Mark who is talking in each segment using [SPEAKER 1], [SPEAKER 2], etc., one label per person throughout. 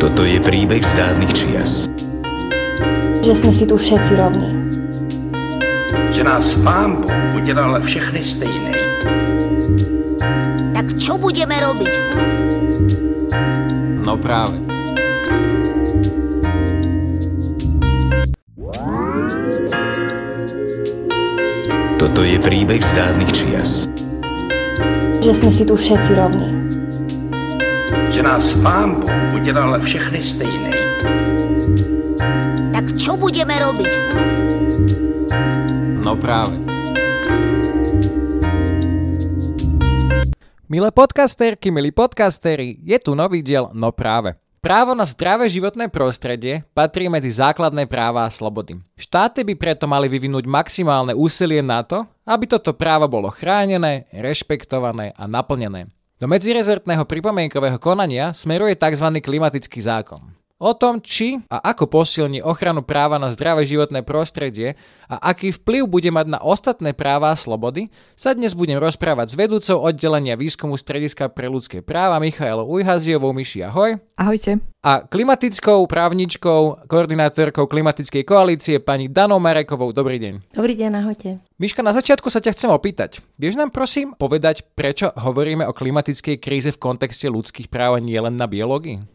[SPEAKER 1] Toto je príbeh z dávnych čias.
[SPEAKER 2] Že sme si tu všetci rovní.
[SPEAKER 3] Že nás pán Bůh udělal všechny stejný.
[SPEAKER 4] Tak čo budeme robiť? Hm?
[SPEAKER 5] No práve.
[SPEAKER 1] Toto je príbeh z dávnych čias.
[SPEAKER 2] Že sme si tu všetci rovní.
[SPEAKER 3] Že nás pán Bůh udělal všechny stejný.
[SPEAKER 4] Tak čo budeme robiť? Hm?
[SPEAKER 5] No práve.
[SPEAKER 6] Milé podcasterky, milí podcasteri, je tu nový diel No práve. Právo na zdravé životné prostredie patrí medzi základné práva a slobody. Štáty by preto mali vyvinúť maximálne úsilie na to, aby toto právo bolo chránené, rešpektované a naplnené. Do medzirezortného pripomienkového konania smeruje tzv. klimatický zákon. O tom, či a ako posilní ochranu práva na zdravé životné prostredie a aký vplyv bude mať na ostatné práva a slobody, sa dnes budem rozprávať s vedúcou oddelenia výskumu Strediska pre ľudské práva Michailou Ujhaziovou. Myši, ahoj.
[SPEAKER 7] Ahojte.
[SPEAKER 6] A klimatickou právničkou, koordinátorkou klimatickej koalície pani Danou Marekovou. Dobrý deň.
[SPEAKER 7] Dobrý deň, ahojte.
[SPEAKER 6] Miška, na začiatku sa ťa chcem opýtať. Vieš nám prosím povedať, prečo hovoríme o klimatickej kríze v kontexte ľudských práv a nie len na biológii?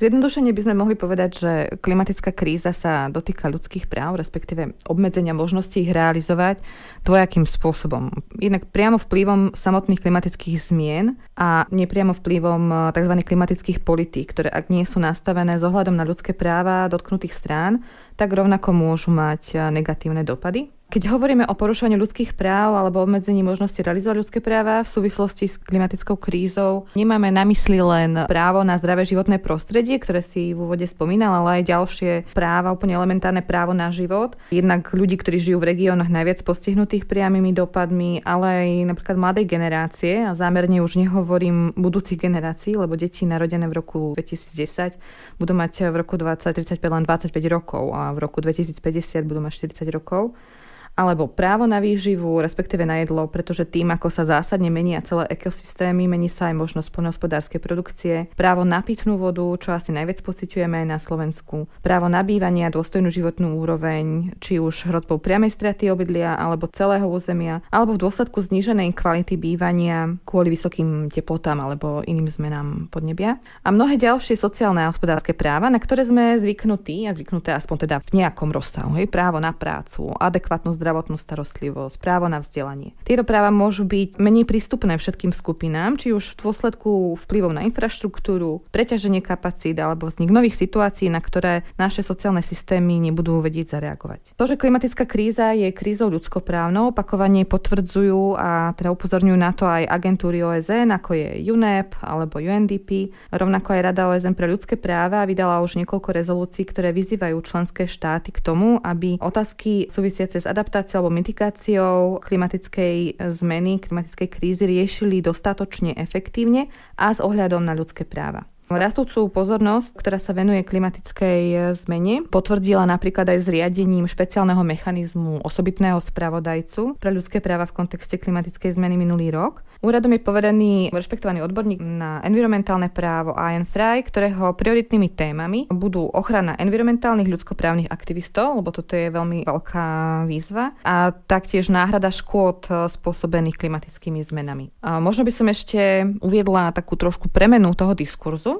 [SPEAKER 7] Zjednodušene by sme mohli povedať, že klimatická kríza sa dotýka ľudských práv, respektíve obmedzenia možností ich realizovať dvojakým spôsobom. Jednak priamo vplyvom samotných klimatických zmien a nepriamo vplyvom tzv. klimatických politík, ktoré ak nie sú nastavené s na ľudské práva dotknutých strán, tak rovnako môžu mať negatívne dopady. Keď hovoríme o porušovaní ľudských práv alebo obmedzení možnosti realizovať ľudské práva v súvislosti s klimatickou krízou, nemáme na mysli len právo na zdravé životné prostredie, ktoré si v úvode spomínal, ale aj ďalšie práva, úplne elementárne právo na život. Jednak ľudí, ktorí žijú v regiónoch najviac postihnutých priamými dopadmi, ale aj napríklad mladej generácie a zámerne už nehovorím budúcich generácií, lebo deti narodené v roku 2010 budú mať v roku 2035 len 25 rokov a v roku 2050 budú mať 40 rokov alebo právo na výživu, respektíve na jedlo, pretože tým, ako sa zásadne menia celé ekosystémy, mení sa aj možnosť poľnohospodárskej produkcie, právo na pitnú vodu, čo asi najviac pociťujeme aj na Slovensku, právo na bývanie a dôstojnú životnú úroveň, či už hrozbou priamej straty obydlia alebo celého územia, alebo v dôsledku zníženej kvality bývania kvôli vysokým teplotám alebo iným zmenám podnebia. A mnohé ďalšie sociálne a hospodárske práva, na ktoré sme zvyknutí, a zvyknuté aspoň teda v nejakom rozsahu, hej, právo na prácu, adekvátnosť zdravotnú starostlivosť, právo na vzdelanie. Tieto práva môžu byť menej prístupné všetkým skupinám, či už v dôsledku vplyvov na infraštruktúru, preťaženie kapacít alebo vznik nových situácií, na ktoré naše sociálne systémy nebudú vedieť zareagovať. To, že klimatická kríza je krízou ľudskoprávnou, opakovane potvrdzujú a teda upozorňujú na to aj agentúry OSN, ako je UNEP alebo UNDP. Rovnako aj Rada OSN pre ľudské práva vydala už niekoľko rezolúcií, ktoré vyzývajú členské štáty k tomu, aby otázky súvisiace s adaptáciou adaptáciou alebo mitigáciou klimatickej zmeny, klimatickej krízy riešili dostatočne efektívne a s ohľadom na ľudské práva. Rastúcu pozornosť, ktorá sa venuje klimatickej zmene, potvrdila napríklad aj zriadením špeciálneho mechanizmu osobitného spravodajcu pre ľudské práva v kontexte klimatickej zmeny minulý rok. Úradom je povedaný rešpektovaný odborník na environmentálne právo Ian Fry, ktorého prioritnými témami budú ochrana environmentálnych ľudskoprávnych aktivistov, lebo toto je veľmi veľká výzva, a taktiež náhrada škôd spôsobených klimatickými zmenami. A možno by som ešte uviedla takú trošku premenu toho diskurzu,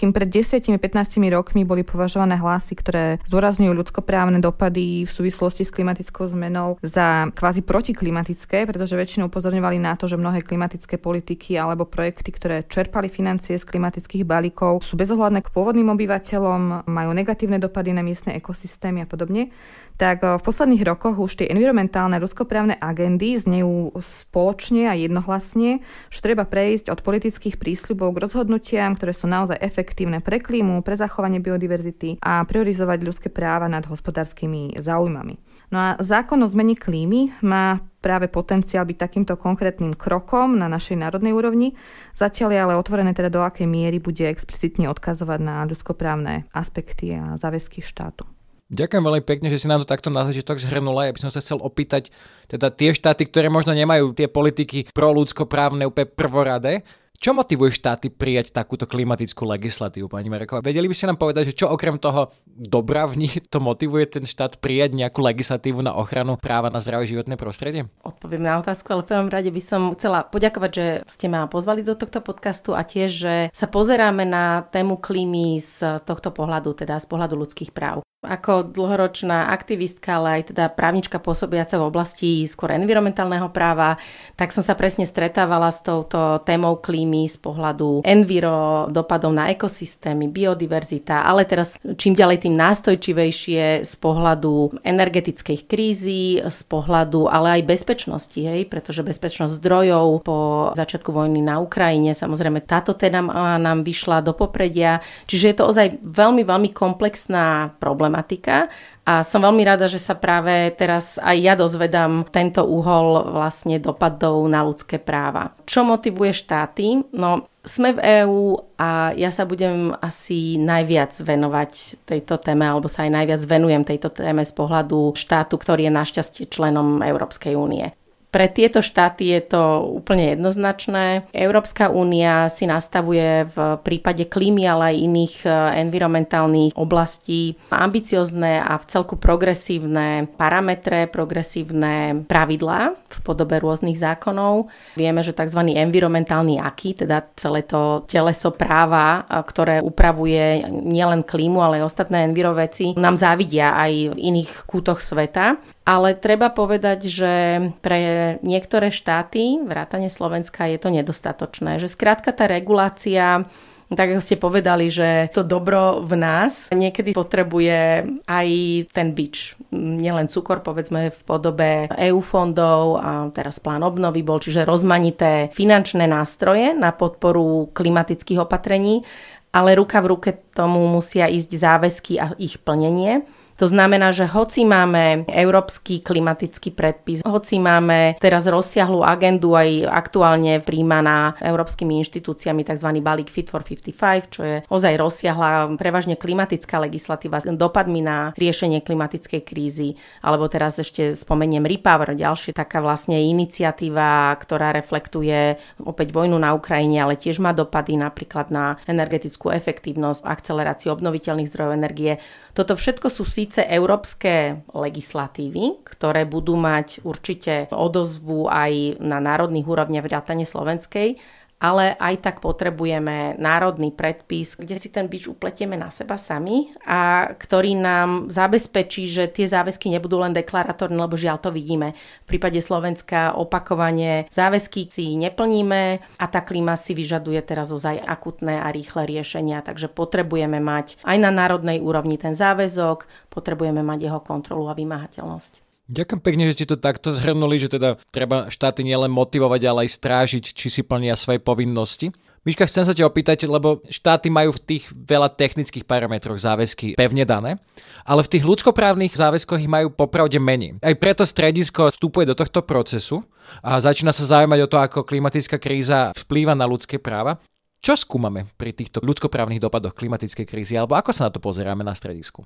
[SPEAKER 7] kým pred 10-15 rokmi boli považované hlasy, ktoré zdôrazňujú ľudskoprávne dopady v súvislosti s klimatickou zmenou za kvázi protiklimatické, pretože väčšinou upozorňovali na to, že mnohé klimatické politiky alebo projekty, ktoré čerpali financie z klimatických balíkov, sú bezohľadné k pôvodným obyvateľom, majú negatívne dopady na miestne ekosystémy a podobne, tak eh, v posledných rokoch už tie environmentálne ľudskoprávne agendy znejú spoločne a jednohlasne, že treba prejsť od politických prísľubov k rozhodnutiam, ktoré sú naozaj efektívne pre klímu, pre zachovanie biodiverzity a priorizovať ľudské práva nad hospodárskymi záujmami. No a zákon o zmene klímy má práve potenciál byť takýmto konkrétnym krokom na našej národnej úrovni. Zatiaľ je ale otvorené teda do akej miery bude explicitne odkazovať na ľudskoprávne aspekty a záväzky štátu.
[SPEAKER 6] Ďakujem veľmi pekne, že si nám to takto na začiatok zhrnula. Ja by som sa chcel opýtať, teda tie štáty, ktoré možno nemajú tie politiky pro ľudskoprávne úplne prvoradé, Čo motivuje štáty prijať takúto klimatickú legislatívu, pani Mareková? Vedeli by ste nám povedať, že čo okrem toho dobra v nich to motivuje ten štát prijať nejakú legislatívu na ochranu práva na zdravé životné prostredie?
[SPEAKER 8] Odpoviem na otázku, ale v prvom rade by som chcela poďakovať, že ste ma pozvali do tohto podcastu a tiež, že sa pozeráme na tému klímy z tohto pohľadu, teda z pohľadu ľudských práv. Ako dlhoročná aktivistka, ale aj teda právnička pôsobiaca v oblasti skôr environmentálneho práva, tak som sa presne stretávala s touto témou klímy z pohľadu enviro, dopadov na ekosystémy, biodiverzita, ale teraz čím ďalej tým nástojčivejšie z pohľadu energetickej krízy, z pohľadu ale aj bezpečnosti, hej, pretože bezpečnosť zdrojov po začiatku vojny na Ukrajine, samozrejme táto teda nám vyšla do popredia, čiže je to ozaj veľmi, veľmi komplexná problém problematika a som veľmi rada, že sa práve teraz aj ja dozvedám tento úhol vlastne dopadov na ľudské práva. Čo motivuje štáty? No, sme v EÚ a ja sa budem asi najviac venovať tejto téme, alebo sa aj najviac venujem tejto téme z pohľadu štátu, ktorý je našťastie členom Európskej únie. Pre tieto štáty je to úplne jednoznačné. Európska únia si nastavuje v prípade klímy, ale aj iných e, environmentálnych oblastí ambiciozne a v celku progresívne parametre, progresívne pravidlá v podobe rôznych zákonov. Vieme, že tzv. environmentálny aký, teda celé to teleso práva, e, ktoré upravuje nielen klímu, ale aj ostatné enviroveci, nám závidia aj v iných kútoch sveta. Ale treba povedať, že pre niektoré štáty, vrátane Slovenska, je to nedostatočné. Že skrátka tá regulácia tak ako ste povedali, že to dobro v nás niekedy potrebuje aj ten bič. Nielen cukor, povedzme v podobe EU fondov a teraz plán obnovy bol, čiže rozmanité finančné nástroje na podporu klimatických opatrení, ale ruka v ruke tomu musia ísť záväzky a ich plnenie. To znamená, že hoci máme európsky klimatický predpis, hoci máme teraz rozsiahlu agendu aj aktuálne príjmaná európskymi inštitúciami tzv. balík Fit for 55, čo je ozaj rozsiahla prevažne klimatická legislatíva s dopadmi na riešenie klimatickej krízy, alebo teraz ešte spomeniem Repower, ďalšia taká vlastne iniciatíva, ktorá reflektuje opäť vojnu na Ukrajine, ale tiež má dopady napríklad na energetickú efektívnosť, akceleráciu obnoviteľných zdrojov energie. Toto všetko sú síce síce európske legislatívy, ktoré budú mať určite odozvu aj na národných úrovniach vrátane slovenskej, ale aj tak potrebujeme národný predpis, kde si ten bič upletieme na seba sami a ktorý nám zabezpečí, že tie záväzky nebudú len deklaratórne, lebo žiaľ to vidíme. V prípade Slovenska opakovane záväzky si neplníme a tá klíma si vyžaduje teraz ozaj akutné a rýchle riešenia, takže potrebujeme mať aj na národnej úrovni ten záväzok, potrebujeme mať jeho kontrolu a vymáhateľnosť.
[SPEAKER 6] Ďakujem pekne, že ste to takto zhrnuli, že teda treba štáty nielen motivovať, ale aj strážiť, či si plnia svoje povinnosti. Miška, chcem sa ťa opýtať, lebo štáty majú v tých veľa technických parametroch záväzky pevne dané, ale v tých ľudskoprávnych záväzkoch ich majú popravde menej. Aj preto stredisko vstupuje do tohto procesu a začína sa zaujímať o to, ako klimatická kríza vplýva na ľudské práva. Čo skúmame pri týchto ľudskoprávnych dopadoch klimatickej krízy, alebo ako sa na to pozeráme na stredisku?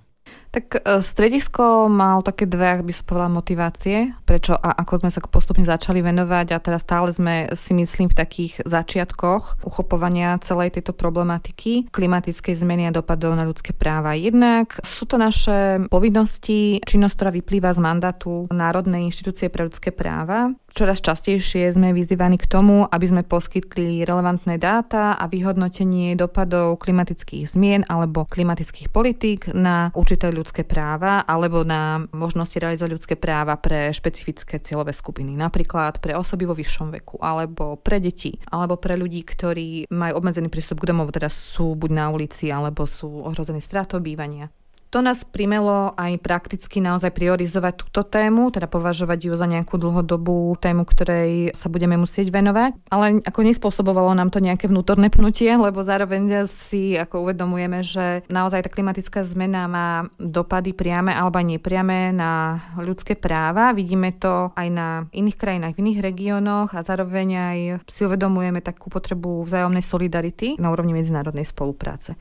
[SPEAKER 7] Tak e, stredisko mal také dve, ak by som povedala, motivácie, prečo a ako sme sa postupne začali venovať a teraz stále sme si myslím v takých začiatkoch uchopovania celej tejto problematiky klimatickej zmeny a dopadov na ľudské práva. Jednak sú to naše povinnosti, činnosť, ktorá vyplýva z mandátu Národnej inštitúcie pre ľudské práva, Čoraz častejšie sme vyzývaní k tomu, aby sme poskytli relevantné dáta a vyhodnotenie dopadov klimatických zmien alebo klimatických politík na určité ľudské práva alebo na možnosti realizovať ľudské práva pre špecifické cieľové skupiny, napríklad pre osoby vo vyššom veku alebo pre deti alebo pre ľudí, ktorí majú obmedzený prístup k domovu, teda sú buď na ulici alebo sú ohrození stratou bývania. To nás primelo aj prakticky naozaj priorizovať túto tému, teda považovať ju za nejakú dlhodobú tému, ktorej sa budeme musieť venovať. Ale ako nespôsobovalo nám to nejaké vnútorné pnutie, lebo zároveň si ako uvedomujeme, že naozaj tá klimatická zmena má dopady priame alebo nepriame na ľudské práva. Vidíme to aj na iných krajinách, v iných regiónoch a zároveň aj si uvedomujeme takú potrebu vzájomnej solidarity na úrovni medzinárodnej spolupráce.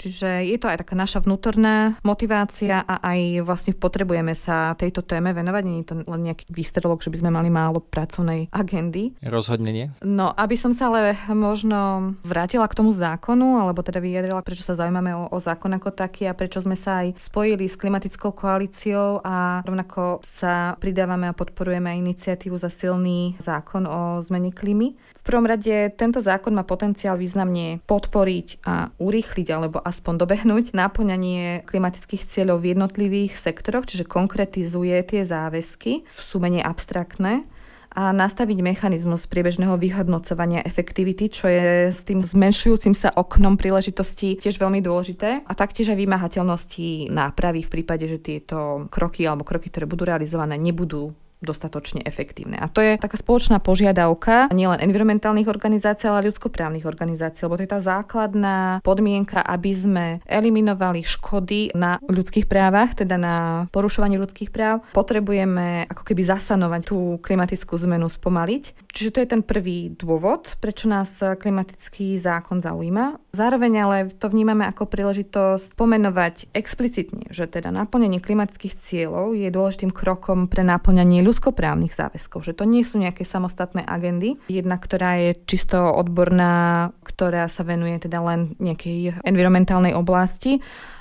[SPEAKER 7] Čiže je to aj taká naša vnútorná motivácia a aj vlastne potrebujeme sa tejto téme venovať. Nie je to len nejaký výstrelok, že by sme mali málo pracovnej agendy.
[SPEAKER 6] Rozhodne nie.
[SPEAKER 7] No, aby som sa ale možno vrátila k tomu zákonu, alebo teda vyjadrila, prečo sa zaujímame o, o zákon ako taký a prečo sme sa aj spojili s klimatickou koalíciou a rovnako sa pridávame a podporujeme aj iniciatívu za silný zákon o zmene klímy. V prvom rade tento zákon má potenciál významne podporiť a urýchliť alebo aspoň dobehnúť náplňanie klimatických cieľov v jednotlivých sektoroch, čiže konkretizuje tie záväzky, sú menej abstraktné a nastaviť mechanizmus priebežného vyhodnocovania efektivity, čo je s tým zmenšujúcim sa oknom príležitosti tiež veľmi dôležité a taktiež aj vymahateľnosti nápravy v prípade, že tieto kroky alebo kroky, ktoré budú realizované, nebudú dostatočne efektívne. A to je taká spoločná požiadavka nielen environmentálnych organizácií, ale ľudskoprávnych organizácií, lebo to je tá základná podmienka, aby sme eliminovali škody na ľudských právach, teda na porušovanie ľudských práv. Potrebujeme ako keby zasanovať tú klimatickú zmenu, spomaliť. Čiže to je ten prvý dôvod, prečo nás klimatický zákon zaujíma. Zároveň ale to vnímame ako príležitosť pomenovať explicitne, že teda naplnenie klimatických cieľov je dôležitým krokom pre naplňanie ľudskoprávnych záväzkov, že to nie sú nejaké samostatné agendy. Jedna, ktorá je čisto odborná, ktorá sa venuje teda len nejakej environmentálnej oblasti,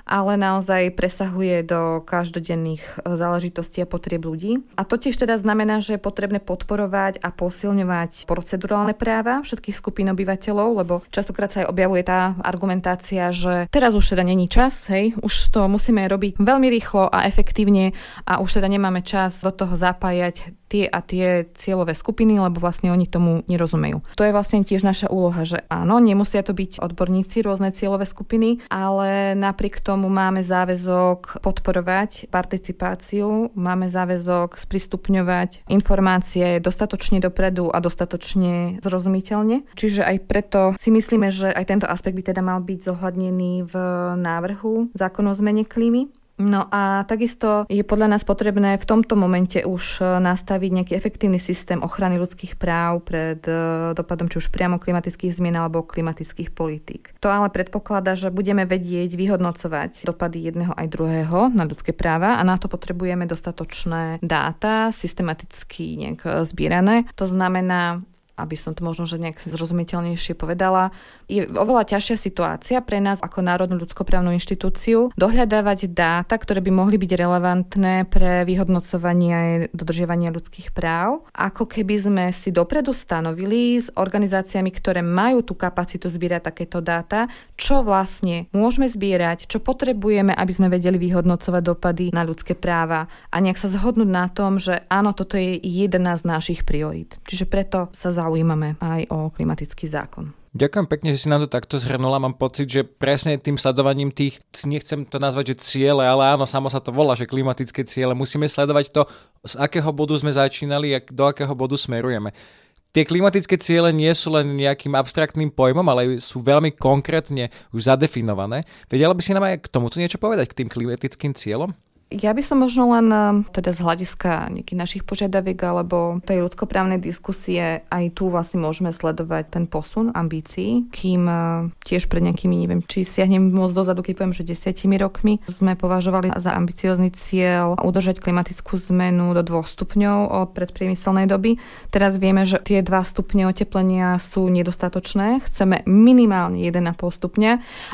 [SPEAKER 7] ale naozaj presahuje do každodenných e, záležitostí a potrieb ľudí. A to tiež teda znamená, že je potrebné podporovať a posilňovať procedurálne práva všetkých skupín obyvateľov, lebo častokrát sa aj objavuje tá argumentácia, že teraz už teda není čas, hej, už to musíme robiť veľmi rýchlo a efektívne a už teda nemáme čas do toho zapájať tie a tie cieľové skupiny, lebo vlastne oni tomu nerozumejú. To je vlastne tiež naša úloha, že áno, nemusia to byť odborníci, rôzne cieľové skupiny, ale napriek tomu máme záväzok podporovať participáciu, máme záväzok sprístupňovať informácie dostatočne dopredu a dostatočne zrozumiteľne. Čiže aj preto si myslíme, že aj tento aspekt by teda mal byť zohľadnený v návrhu zákonu o zmene klímy. No a takisto je podľa nás potrebné v tomto momente už e, nastaviť nejaký efektívny systém ochrany ľudských práv pred e, dopadom či už priamo klimatických zmien alebo klimatických politík. To ale predpokladá, že budeme vedieť vyhodnocovať dopady jedného aj druhého na ľudské práva a na to potrebujeme dostatočné dáta, systematicky nejak e, zbierané. To znamená, aby som to možno že nejak zrozumiteľnejšie povedala, je oveľa ťažšia situácia pre nás ako Národnú ľudskoprávnu inštitúciu dohľadávať dáta, ktoré by mohli byť relevantné pre vyhodnocovanie a dodržiavanie ľudských práv, ako keby sme si dopredu stanovili s organizáciami, ktoré majú tú kapacitu zbierať takéto dáta, čo vlastne môžeme zbierať, čo potrebujeme, aby sme vedeli vyhodnocovať dopady na ľudské práva a nejak sa zhodnúť na tom, že áno, toto je jedna z našich priorít. Čiže preto sa zaujímame zaujímame aj o klimatický zákon.
[SPEAKER 6] Ďakujem pekne, že si nám to takto zhrnula. Mám pocit, že presne tým sledovaním tých, nechcem to nazvať, že ciele, ale áno, samo sa to volá, že klimatické ciele. Musíme sledovať to, z akého bodu sme začínali a do akého bodu smerujeme. Tie klimatické ciele nie sú len nejakým abstraktným pojmom, ale sú veľmi konkrétne už zadefinované. Vedela by si nám aj k tomuto niečo povedať, k tým klimatickým cieľom?
[SPEAKER 7] Ja by som možno len eh, teda z hľadiska nejakých našich požiadaviek alebo tej ľudskoprávnej diskusie aj tu vlastne môžeme sledovať ten posun ambícií, kým eh, tiež pred nejakými, neviem, či siahnem moc dozadu, keď poviem, že desiatimi rokmi sme považovali za ambiciózny cieľ udržať klimatickú zmenu do 2 stupňov od predpriemyselnej doby. Teraz vieme, že tie 2 stupne oteplenia sú nedostatočné. Chceme minimálne 1,5 stupňa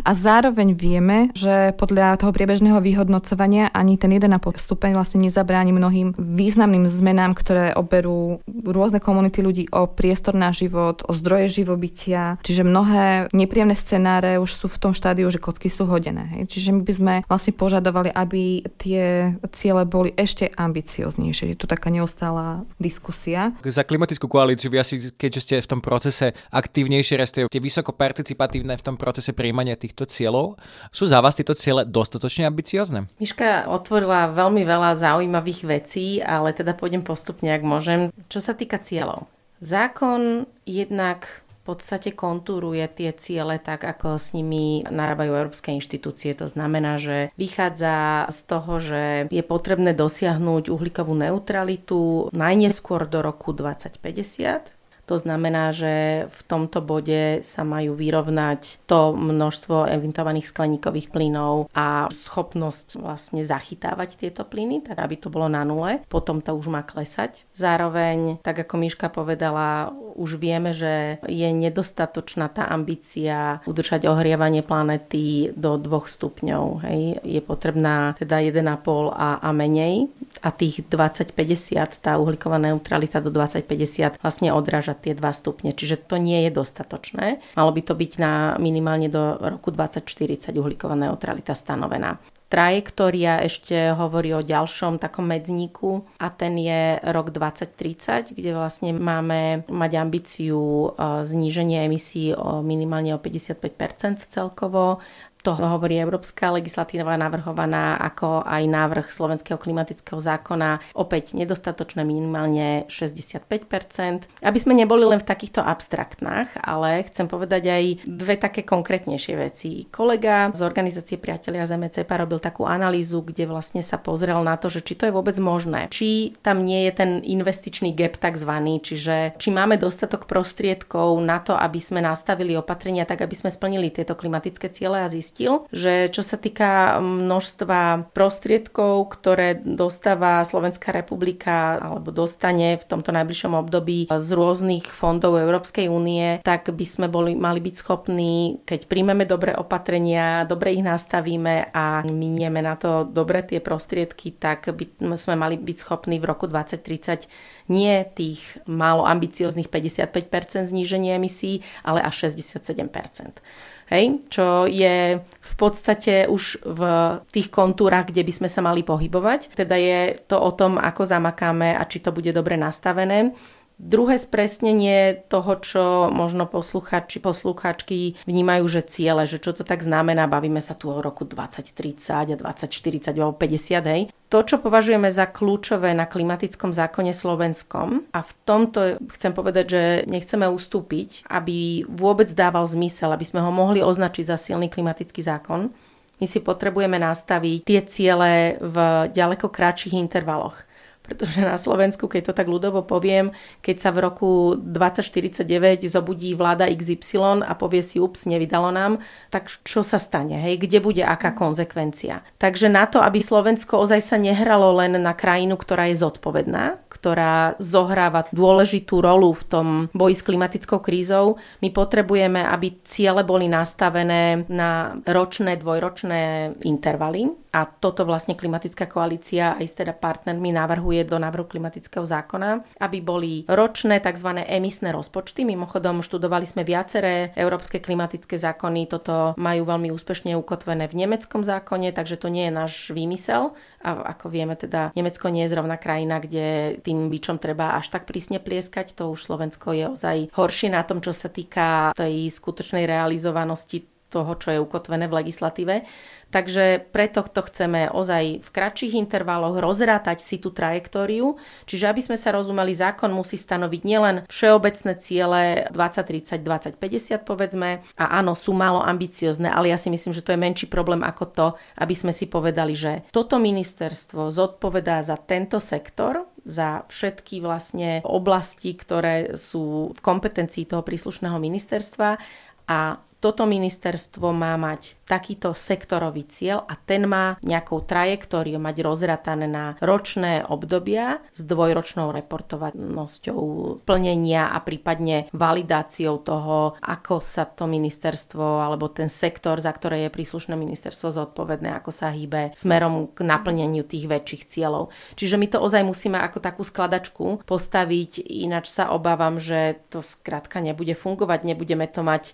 [SPEAKER 7] a zároveň vieme, že podľa toho priebežného vyhodnocovania ani ten 1,5 stupeň vlastne nezabráni mnohým významným zmenám, ktoré oberú rôzne komunity ľudí o priestor na život, o zdroje živobytia. Čiže mnohé nepríjemné scenáre už sú v tom štádiu, že kocky sú hodené. Hej. Čiže my by sme vlastne požadovali, aby tie ciele boli ešte ambicioznejšie. Je tu taká neustála diskusia.
[SPEAKER 6] Za klimatickú koalíciu vy asi, keďže ste v tom procese aktívnejšie, respektíve tie vysoko participatívne v tom procese príjmania týchto cieľov, sú za vás tieto ciele dostatočne ambiciozne?
[SPEAKER 8] Miška otvor otvorila veľmi veľa zaujímavých vecí, ale teda pôjdem postupne, ak môžem. Čo sa týka cieľov. Zákon jednak v podstate kontúruje tie ciele tak, ako s nimi narábajú európske inštitúcie. To znamená, že vychádza z toho, že je potrebné dosiahnuť uhlíkovú neutralitu najneskôr do roku 2050 To znamená, že v tomto bode sa majú vyrovnať to množstvo emitovaných skleníkových plynov a schopnosť vlastne zachytávať tieto plyny, tak aby to bolo na nule. Potom to už má klesať. Zároveň, tak ako Miška povedala, už vieme, že je nedostatočná tá ambícia udržať ohrievanie planety do 2 stupňov. Hej. Je potrebná teda 1,5 a, a menej a tých 2050, tá uhlíková neutralita do 2050 vlastne odráža tie 2 stupne, čiže to nie je dostatočné. Malo by to byť na minimálne do roku 2040 uhlíková neutralita stanovená. Trajektória ešte hovorí o ďalšom takom medzníku a ten je rok 2030, kde vlastne máme mať ambíciu e, zníženie emisí o minimálne o 55% celkovo to hovorí Európska legislatíva navrhovaná ako aj návrh Slovenského klimatického zákona. Opäť nedostatočné minimálne 65%. Aby sme neboli len v takýchto abstraktnách, ale chcem povedať aj dve také konkrétnejšie veci. Kolega z organizácie Priatelia Zeme CEPA robil takú analýzu, kde vlastne sa pozrel na to, že či to je vôbec možné. Či tam nie je ten investičný gap takzvaný, čiže či máme dostatok prostriedkov na to, aby sme nastavili opatrenia tak, aby sme splnili tieto klimatické ciele a zistili, zistil, že čo sa týka množstva prostriedkov, ktoré dostáva Slovenská republika alebo dostane v tomto najbližšom období z rôznych fondov Európskej únie, tak by sme boli, mali byť schopní, keď príjmeme dobré opatrenia, dobre ich nastavíme a minieme na to dobre tie prostriedky, tak by sme mali byť schopní v roku 2030 nie tých málo ambicióznych 55% zníženie emisí, ale až 67% hej, čo je v podstate už v tých kontúrach, kde by sme sa mali pohybovať. Teda je to o tom, ako zamakáme a či to bude dobre nastavené. Druhé spresnenie toho, čo možno posluchači, posluchačky vnímajú, že ciele, že čo to tak znamená, bavíme sa tu o roku 2030 a 2040 alebo 50, hej. To, čo považujeme za kľúčové na klimatickom zákone slovenskom a v tomto chcem povedať, že nechceme ustúpiť, aby vôbec dával zmysel, aby sme ho mohli označiť za silný klimatický zákon, my si potrebujeme nastaviť tie ciele v ďaleko kratších intervaloch pretože na Slovensku, keď to tak ľudovo poviem, keď sa v roku 2049 zobudí vláda XY a povie si, ups, nevydalo nám, tak čo sa stane, hej, kde bude aká konzekvencia. Takže na to, aby Slovensko ozaj sa nehralo len na krajinu, ktorá je zodpovedná, ktorá zohráva dôležitú rolu v tom boji s klimatickou krízou, my potrebujeme, aby ciele boli nastavené na ročné, dvojročné intervaly, a toto vlastne klimatická koalícia aj s teda partnermi navrhuje do návrhu klimatického zákona, aby boli ročné tzv. emisné rozpočty. Mimochodom, študovali sme viaceré európske klimatické zákony, toto majú veľmi úspešne ukotvené v nemeckom zákone, takže to nie je náš výmysel. A ako vieme, teda Nemecko nie je zrovna krajina, kde tým bičom treba až tak prísne plieskať. To už Slovensko je ozaj horšie na tom, čo sa týka tej skutočnej realizovanosti toho, čo je ukotvené v legislatíve. Takže preto to chceme ozaj v kratších intervaloch rozrátať si tú trajektóriu. Čiže aby sme sa rozumeli, zákon musí stanoviť nielen všeobecné ciele 2030, 2050 povedzme. A áno, sú málo ambiciozne, ale ja si myslím, že to je menší problém ako to, aby sme si povedali, že toto ministerstvo zodpovedá za tento sektor, za všetky vlastne oblasti, ktoré sú v kompetencii toho príslušného ministerstva a toto ministerstvo má mať takýto sektorový cieľ a ten má nejakou trajektóriou mať rozratané na ročné obdobia s dvojročnou reportovanosťou plnenia a prípadne validáciou toho, ako sa to ministerstvo alebo ten sektor, za ktoré je príslušné ministerstvo zodpovedné, ako sa hýbe smerom k naplneniu tých väčších cieľov. Čiže my to ozaj musíme ako takú skladačku postaviť, ináč sa obávam, že to skrátka nebude fungovať, nebudeme to mať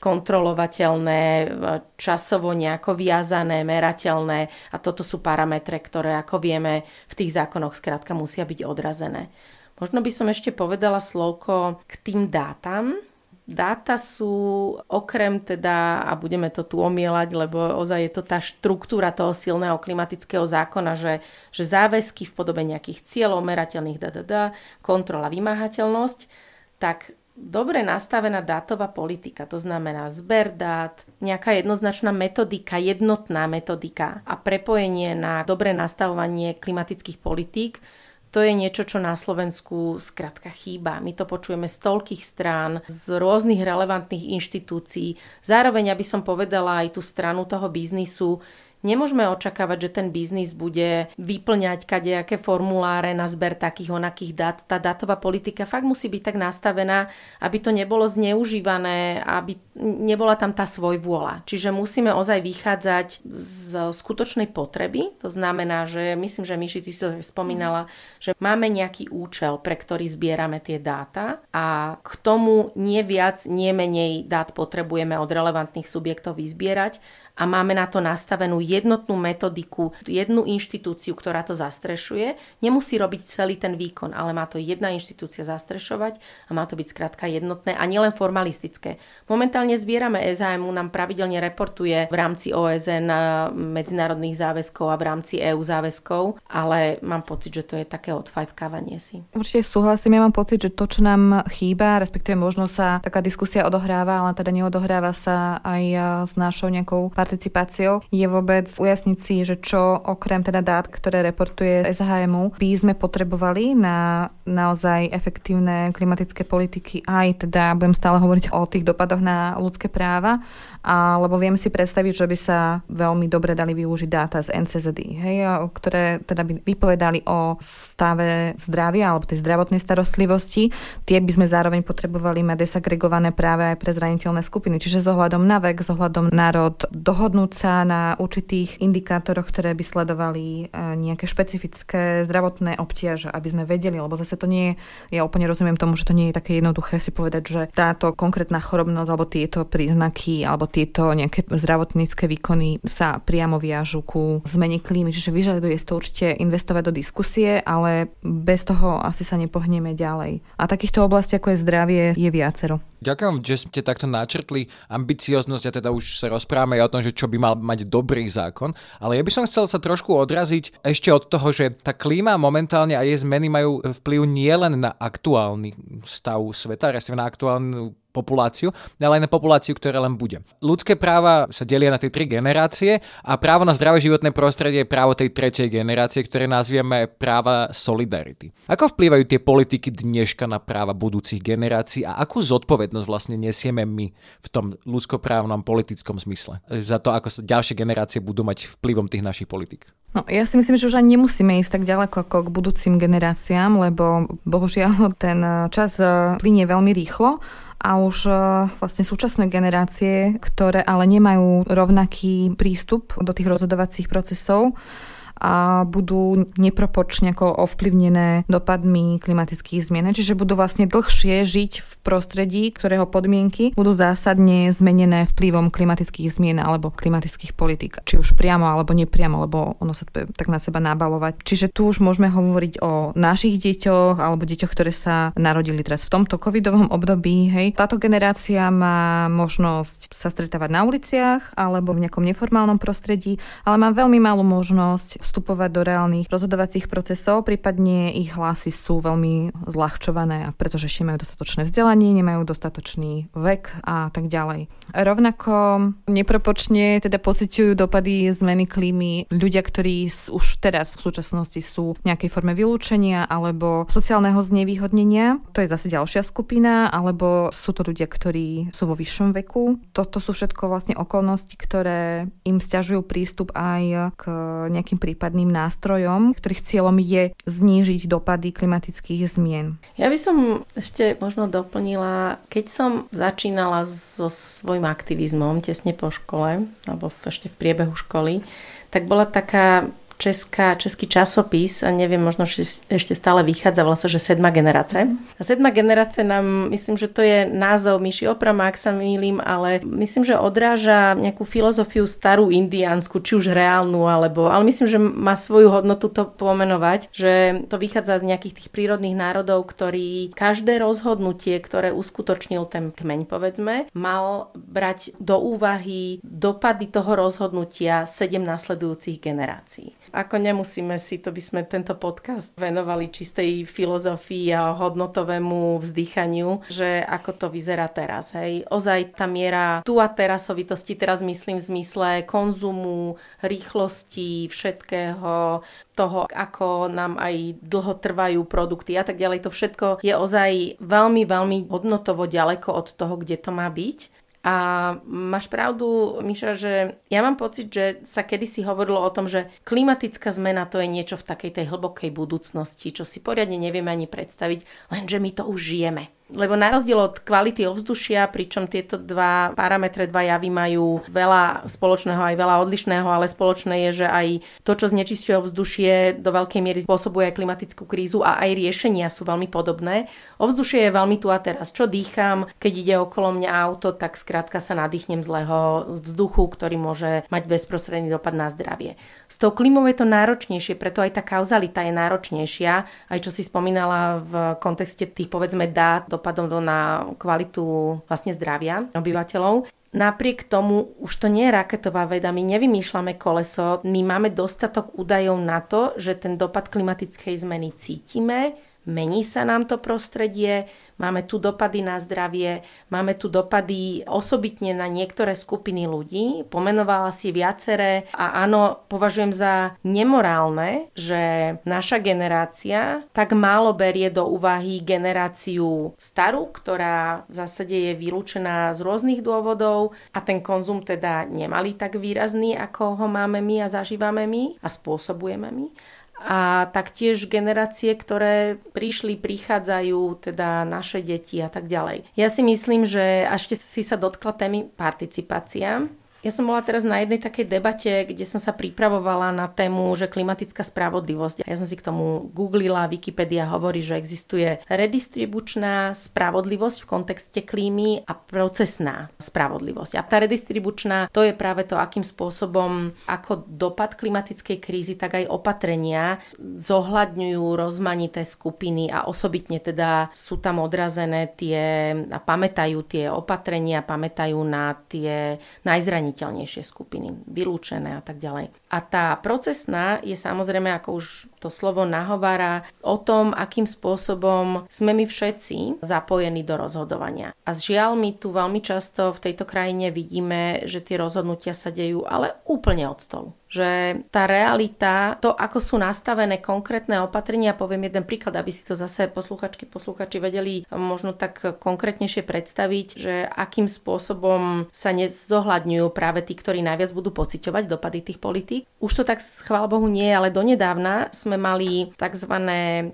[SPEAKER 8] kontrolovateľné, časovo nejako viazané, merateľné a toto sú parametre, ktoré ako vieme v tých zákonoch skrátka musia byť odrazené. Možno by som ešte povedala slovko k tým dátam. Dáta sú okrem teda, a budeme to tu omielať, lebo ozaj je to tá štruktúra toho silného klimatického zákona, že, že záväzky v podobe nejakých cieľov merateľných, da, da, da, kontrola, vymáhateľnosť, tak dobre nastavená dátová politika, to znamená zber dát, nejaká jednoznačná metodika, jednotná metodika a prepojenie na dobre nastavovanie klimatických politík, to je niečo, čo na Slovensku skrátka chýba. My to počujeme z toľkých strán, z rôznych relevantných inštitúcií. Zároveň, aby som povedala aj tú stranu toho biznisu, Nemôžeme očakávať, že ten biznis bude vyplňať kadejaké formuláre na zber takých onakých dát. Tá dátová politika fakt musí byť tak nastavená, aby to nebolo zneužívané, aby nebola tam tá svoj vôľa. Čiže musíme ozaj vychádzať z skutočnej potreby. To znamená, že myslím, že Myši, ty si spomínala, že máme nejaký účel, pre ktorý zbierame tie dáta a k tomu nie viac, nie menej dát potrebujeme od relevantných subjektov vyzbierať a máme na to nastavenú jednotnú metodiku, jednu inštitúciu, ktorá to zastrešuje. Nemusí robiť celý ten výkon, ale má to jedna inštitúcia zastrešovať a má to byť skrátka jednotné a nielen formalistické. Momentálne zbierame SHM, nám pravidelne reportuje v rámci OSN medzinárodných záväzkov a v rámci EU záväzkov, ale mám pocit, že to je také odfajfkávanie si.
[SPEAKER 7] Určite súhlasím, ja mám pocit, že to, čo nám chýba, respektíve možno sa taká diskusia odohráva, ale teda neodohráva sa aj s našou nejakou participáciou, je vôbec ujasniť si, že čo okrem teda dát, ktoré reportuje SHMU, by sme potrebovali na naozaj efektívne klimatické politiky, aj teda budem stále hovoriť o tých dopadoch na ľudské práva, lebo viem si predstaviť, že by sa veľmi dobre dali využiť dáta z NCZD, hej, ktoré teda by vypovedali o stave zdravia alebo tej zdravotnej starostlivosti. Tie by sme zároveň potrebovali mať desagregované práve aj pre zraniteľné skupiny. Čiže s ohľadom na vek, s ohľadom na rod, dohodnúť sa na určitých indikátoroch, ktoré by sledovali e, nejaké špecifické zdravotné obtiaže, aby sme vedeli, lebo zase to nie je, ja úplne rozumiem tomu, že to nie je také jednoduché si povedať, že táto konkrétna chorobnosť alebo tieto príznaky alebo tieto nejaké zdravotnícke výkony sa priamo viažu ku zmene klímy, čiže vyžaduje to určite investovať do diskusie, ale bez toho asi sa nepohneme ďalej. A takýchto oblastí ako je zdravie je viacero.
[SPEAKER 6] Ďakujem, že ste takto načrtli ambicioznosť a teda už sa rozprávame aj o tom, že čo by mal mať dobrý zákon, ale ja by som chcel sa trošku odraziť ešte od toho, že tá klíma momentálne a jej zmeny majú vplyv nielen na aktuálny stav sveta, respektíve na aktuálnu populáciu, ale aj na populáciu, ktorá len bude. Ľudské práva sa delia na tie tri generácie a právo na zdravé životné prostredie je právo tej tretej generácie, ktoré nazvieme práva solidarity. Ako vplývajú tie politiky dneška na práva budúcich generácií a akú zodpovednosť vlastne nesieme my v tom ľudskoprávnom politickom zmysle. Za to, ako sa ďalšie generácie budú mať vplyvom tých našich politik.
[SPEAKER 7] No, ja si myslím, že už ani nemusíme ísť tak ďaleko ako k budúcim generáciám, lebo bohužiaľ ten čas eh, plinie veľmi rýchlo a už eh, vlastne súčasné generácie, ktoré ale nemajú rovnaký prístup do tých rozhodovacích procesov, a budú neproporčne ako ovplyvnené dopadmi klimatických zmien. Čiže budú vlastne dlhšie žiť v prostredí, ktorého podmienky budú zásadne zmenené vplyvom klimatických zmien alebo klimatických politik. Či už priamo alebo nepriamo, lebo ono sa tak na seba nabalovať. Čiže tu už môžeme hovoriť o našich deťoch alebo deťoch, ktoré sa narodili teraz v tomto covidovom období. Hej. Táto generácia má možnosť sa stretávať na uliciach alebo v nejakom neformálnom prostredí, ale má veľmi malú možnosť vstupovať do reálnych rozhodovacích procesov, prípadne ich hlasy sú veľmi zľahčované, pretože ešte majú dostatočné vzdelanie, nemajú dostatočný vek a tak ďalej. Rovnako nepropočne teda pociťujú dopady zmeny klímy ľudia, ktorí už teraz v súčasnosti sú v nejakej forme vylúčenia alebo sociálneho znevýhodnenia. To je zase ďalšia skupina, alebo sú to ľudia, ktorí sú vo vyššom veku. Toto sú všetko vlastne okolnosti, ktoré im stiažujú prístup aj k nejakým prípadom prípadným nástrojom, ktorých cieľom je znížiť dopady klimatických zmien.
[SPEAKER 8] Ja by som ešte možno doplnila, keď som začínala so svojím aktivizmom tesne po škole, alebo ešte v priebehu školy, tak bola taká česká, český časopis, a neviem, možno že ešte stále vychádza, volá sa, že Sedma generace. A Sedma generace nám, myslím, že to je názov Myši Oprama, ak sa mýlim, ale myslím, že odráža nejakú filozofiu starú indiánsku, či už reálnu, alebo, ale myslím, že má svoju hodnotu to pomenovať, že to vychádza z nejakých tých prírodných národov, ktorí každé rozhodnutie, ktoré uskutočnil ten kmeň, povedzme, mal brať do úvahy dopady toho rozhodnutia sedem následujúcich generácií. Ako nemusíme si, to by sme tento podcast venovali čistej filozofii a hodnotovému vzdychaniu, že ako to vyzerá teraz. Hej. Ozaj tá miera tu a terasovitosti, teraz myslím v zmysle konzumu, rýchlosti, všetkého, toho, ako nám aj dlho trvajú produkty a tak ďalej. To všetko je ozaj veľmi, veľmi hodnotovo ďaleko od toho, kde to má byť. A máš pravdu, Miša, že ja mám pocit, že sa kedysi hovorilo o tom, že klimatická zmena to je niečo v takej tej hlbokej budúcnosti, čo si poriadne nevieme ani predstaviť, lenže my to už žijeme. Lebo na rozdiel od kvality ovzdušia, pričom tieto dva parametre, dva javy majú veľa spoločného aj veľa odlišného, ale spoločné je, že aj to, čo znečisťuje ovzdušie, do veľkej miery spôsobuje klimatickú krízu a aj riešenia sú veľmi podobné. Ovzdušie je veľmi tu a teraz. Čo dýcham, keď ide okolo mňa auto, tak skrátka sa nadýchnem zlého vzduchu, ktorý môže mať bezprostredný dopad na zdravie. S tou klimou je to náročnejšie, preto aj tá kauzalita je náročnejšia, aj čo si spomínala v kontexte tých povedzme dát do dopadom na kvalitu vlastne zdravia obyvateľov. Napriek tomu už to nie je raketová veda, my nevymýšľame koleso, my máme dostatok údajov na to, že ten dopad klimatickej zmeny cítime, mení sa nám to prostredie, máme tu dopady na zdravie, máme tu dopady osobitne na niektoré skupiny ľudí. Pomenovala si viaceré a áno, považujem za nemorálne, že naša generácia tak málo berie do úvahy generáciu starú, ktorá v zásade je vylúčená z rôznych dôvodov a ten konzum teda nemali tak výrazný, ako ho máme my a zažívame my a spôsobujeme my a taktiež generácie, ktoré prišli, prichádzajú, teda naše deti a tak ďalej. Ja si myslím, že ešte si sa dotkla témy participácia. Ja som bola teraz na jednej takej debate, kde som sa pripravovala na tému, že klimatická spravodlivosť. Ja som si k tomu googlila, Wikipedia hovorí, že existuje redistribučná spravodlivosť v kontexte klímy a procesná spravodlivosť. A tá redistribučná, to je práve to, akým spôsobom, ako dopad klimatickej krízy, tak aj opatrenia zohľadňujú rozmanité skupiny a osobitne teda sú tam odrazené tie a pamätajú tie opatrenia, pamätajú na tie najzraniteľnejšie najzraniteľnejšie skupiny, vylúčené a tak ďalej. A tá procesná je samozrejme, ako už to slovo nahovára, o tom, akým spôsobom sme my všetci zapojení do rozhodovania. A žiaľ, my tu veľmi často v tejto krajine vidíme, že tie rozhodnutia sa dejú ale úplne od stolu že tá realita, to ako sú nastavené konkrétne opatrenia, poviem jeden príklad, aby si to zase posluchačky, posluchači vedeli možno tak konkrétnejšie predstaviť, že akým spôsobom sa nezohľadňujú práve tí, ktorí najviac budú pociťovať dopady tých politík. Už to tak chvál Bohu nie, ale donedávna sme mali tzv.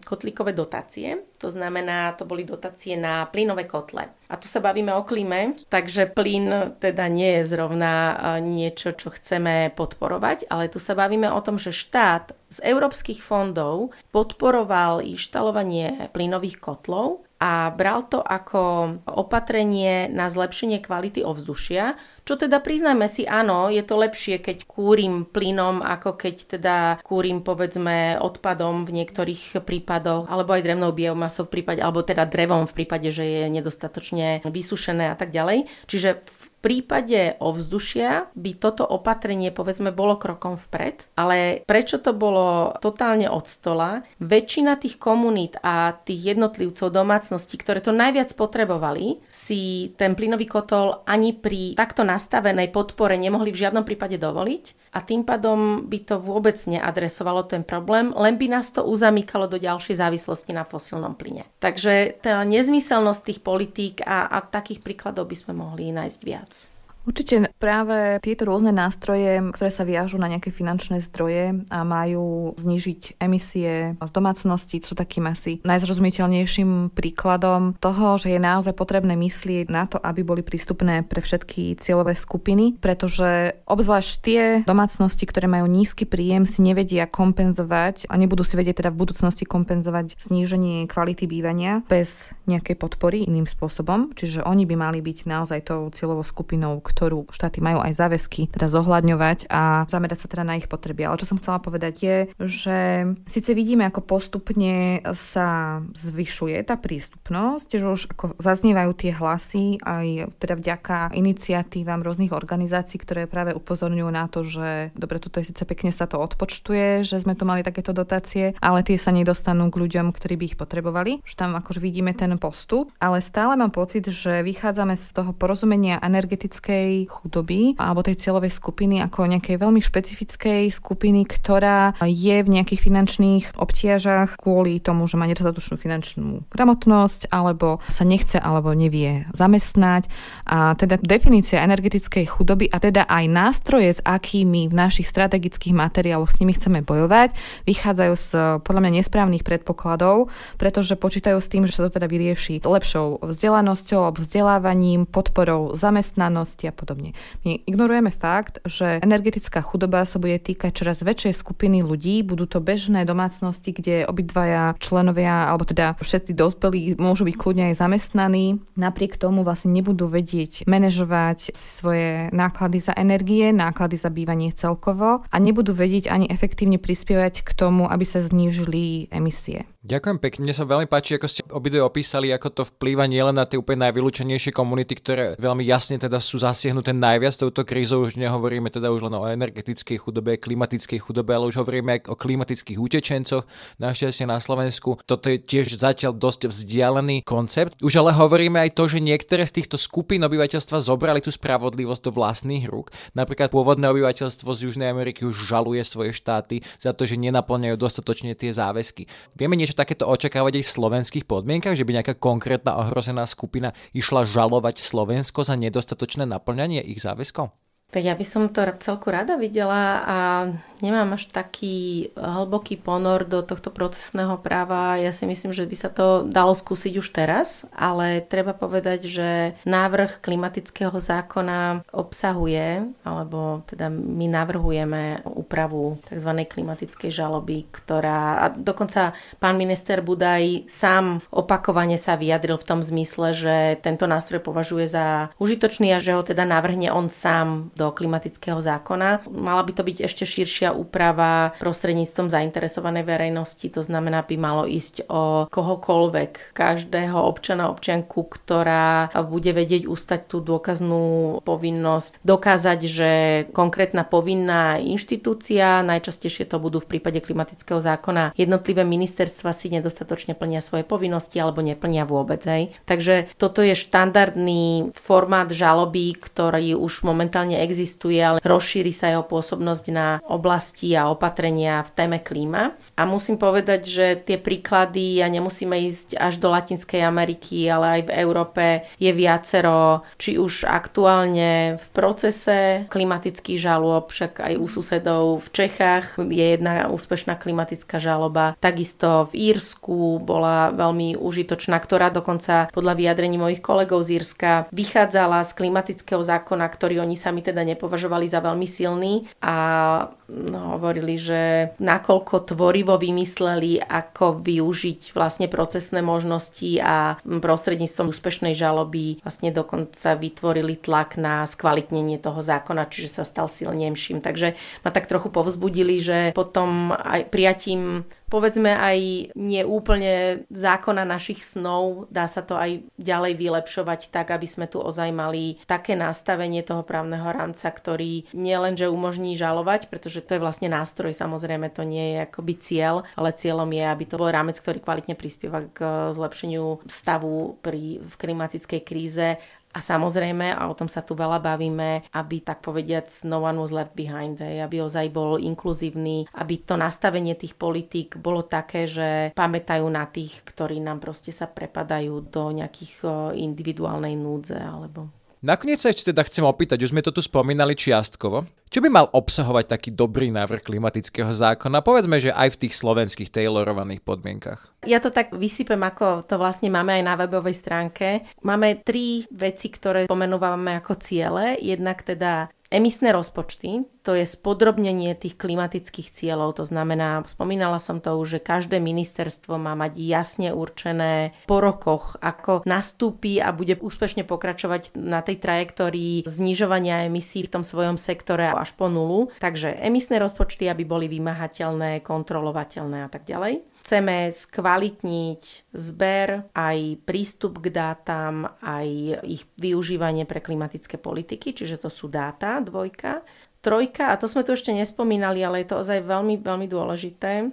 [SPEAKER 8] kotlíkové dotácie, to znamená, to boli dotácie na plynové kotle. A tu sa bavíme o klíme, takže plyn teda nie je zrovna e, niečo, čo chceme podporovať, ale tu sa bavíme o tom, že štát z európskych fondov podporoval inštalovanie plynových kotlov a bral to ako opatrenie na zlepšenie kvality ovzdušia, čo teda priznajme si, áno, je to lepšie, keď kúrim plynom, ako keď teda kúrim povedzme odpadom v niektorých prípadoch, alebo aj drevnou biomasou v prípade, alebo teda drevom v prípade, že je nedostatočne vysušené a tak ďalej. Čiže v prípade ovzdušia by toto opatrenie povedzme bolo krokom vpred, ale prečo to bolo totálne od stola? Väčšina tých komunít a tých jednotlivcov domácností, ktoré to najviac potrebovali, si ten plynový kotol ani pri takto nastavenej podpore nemohli v žiadnom prípade dovoliť a tým pádom by to vôbec neadresovalo ten problém, len by nás to uzamykalo do ďalšej závislosti na fosilnom plyne. Takže tá nezmyselnosť tých politík a, a takých príkladov by sme mohli nájsť viac.
[SPEAKER 7] Určite práve tieto rôzne nástroje, ktoré sa viažú na nejaké finančné zdroje a majú znižiť emisie z domácnosti, sú takým asi najzrozumiteľnejším príkladom toho, že je naozaj potrebné myslieť na to, aby boli prístupné pre všetky cieľové skupiny, pretože obzvlášť tie domácnosti, ktoré majú nízky príjem, si nevedia kompenzovať a nebudú si vedieť teda v budúcnosti kompenzovať zníženie kvality bývania bez nejakej podpory iným spôsobom. Čiže oni by mali byť naozaj tou cieľovou skupinou, ktorú štáty majú aj záväzky teda zohľadňovať a zamerať sa teda na ich potreby. Ale čo som chcela povedať je, že síce vidíme, ako postupne sa zvyšuje tá prístupnosť, že už ako zaznievajú tie hlasy aj teda vďaka iniciatívam rôznych organizácií, ktoré práve upozorňujú na to, že dobre, tuto je síce pekne sa to odpočtuje, že sme tu mali takéto dotácie, ale tie sa nedostanú k ľuďom, ktorí by ich potrebovali. Už tam akože vidíme ten postup, ale stále mám pocit, že vychádzame z toho porozumenia energetickej chudoby alebo tej cieľovej skupiny ako nejakej veľmi špecifickej skupiny, ktorá je v nejakých finančných obtiažach kvôli tomu, že má nedostatočnú finančnú gramotnosť alebo sa nechce alebo nevie zamestnať. A teda definícia energetickej chudoby a teda aj nástroje, s akými v našich strategických materiáloch s nimi chceme bojovať, vychádzajú z podľa mňa nesprávnych predpokladov, pretože počítajú s tým, že sa to teda vyrieši lepšou vzdelanosťou vzdelávaním, podporou zamestnanosti a podobne. My ignorujeme fakt, že energetická chudoba sa bude týkať čoraz väčšej skupiny ľudí, budú to bežné domácnosti, kde obidvaja členovia, alebo teda všetci dospelí môžu byť kľudne aj zamestnaní. Napriek tomu vlastne nebudú vedieť manažovať svoje náklady za energie, náklady za bývanie celkovo a nebudú vedieť ani efektívne prispievať k tomu, aby sa znížili emisie.
[SPEAKER 6] Ďakujem pekne, mne sa veľmi páči, ako ste obidve opísali, ako to vplýva nielen na tie úplne najvylúčenejšie komunity, ktoré veľmi jasne teda sú zasiahnuté najviac touto krízou. Už nehovoríme teda už len o energetickej chudobe, klimatickej chudobe, ale už hovoríme aj o klimatických utečencoch, našťastie na Slovensku. Toto je tiež zatiaľ dosť vzdialený koncept. Už ale hovoríme aj to, že niektoré z týchto skupín obyvateľstva zobrali tú spravodlivosť do vlastných rúk. Napríklad pôvodné obyvateľstvo z Južnej Ameriky už žaluje svoje štáty za to, že nenaplňajú dostatočne tie záväzky. Vieme niečo takéto očakávať aj v slovenských podmienkach, že by nejaká konkrétna ohrozená skupina išla žalovať Slovensko za nedostatočné naplňanie ich záväzkov?
[SPEAKER 8] Tak ja by som to celku rada videla a nemám až taký hlboký ponor do tohto procesného práva. Ja si myslím, že by sa to dalo skúsiť už teraz, ale treba povedať, že návrh klimatického zákona obsahuje, alebo teda my navrhujeme úpravu tzv. klimatickej žaloby, ktorá, a dokonca pán minister Budaj sám opakovane sa vyjadril v tom zmysle, že tento nástroj považuje za užitočný a že ho teda navrhne on sám do klimatického zákona. Mala by to byť ešte širšia úprava prostredníctvom zainteresovanej verejnosti, to znamená, by malo ísť o kohokoľvek, každého občana, občianku, ktorá bude vedieť ustať tú dôkaznú povinnosť, dokázať, že konkrétna povinná inštitúcia, najčastejšie to budú v prípade klimatického zákona, jednotlivé ministerstva si nedostatočne plnia svoje povinnosti alebo neplnia vôbec. Hej. Takže toto je štandardný formát žaloby, ktorý už momentálne existuje, ale rozšíri sa jeho pôsobnosť na oblasti a opatrenia v téme klíma. A musím povedať, že tie príklady, a nemusíme ísť až do Latinskej Ameriky, ale aj v Európe je viacero, či už aktuálne v procese klimatických žalob, však aj u susedov v Čechách je jedna úspešná klimatická žaloba. Takisto v Írsku bola veľmi užitočná, ktorá dokonca podľa vyjadrení mojich kolegov z Írska vychádzala z klimatického zákona, ktorý oni sami teda teda nepovažovali za veľmi silný a no, hovorili, že nakoľko tvorivo vymysleli, ako využiť vlastne procesné možnosti a prostredníctvom úspešnej žaloby vlastne dokonca vytvorili tlak na skvalitnenie toho zákona, čiže sa stal silnejším. Takže ma tak trochu povzbudili, že potom aj prijatím povedzme aj nie úplne zákona našich snov, dá sa to aj ďalej vylepšovať tak, aby sme tu ozaj mali také nastavenie toho právneho rámca, ktorý nielenže umožní žalovať, pretože to je vlastne nástroj, samozrejme to nie je akoby cieľ, ale cieľom je, aby to bol rámec, ktorý kvalitne prispieva k zlepšeniu stavu pri, v klimatickej kríze a samozrejme, a o tom sa tu veľa bavíme, aby tak povediac no one was left behind, hej, aby ozaj bol inkluzívny, aby to nastavenie tých politík bolo také, že pamätajú na tých, ktorí nám proste sa prepadajú do nejakých individuálnej núdze alebo
[SPEAKER 6] Nakoniec sa ešte teda chcem opýtať, už sme to tu spomínali čiastkovo. Čo by mal obsahovať taký dobrý návrh klimatického zákona? Povedzme, že aj v tých slovenských tailorovaných podmienkach.
[SPEAKER 8] Ja to tak vysypem, ako to vlastne máme aj na webovej stránke. Máme tri veci, ktoré pomenúvame ako ciele. Jednak teda emisné rozpočty, to je spodrobnenie tých klimatických cieľov. To znamená, spomínala som to už, že každé ministerstvo má mať jasne určené po rokoch, ako nastúpi a bude úspešne pokračovať na tej trajektórii znižovania emisí v tom svojom sektore až po nulu. Takže emisné rozpočty, aby boli vymahateľné, kontrolovateľné a tak ďalej. Chceme skvalitniť zber, aj prístup k dátam, aj ich využívanie pre klimatické politiky, čiže to sú dáta, dvojka. Trojka, a to sme tu ešte nespomínali, ale je to ozaj veľmi, veľmi dôležité,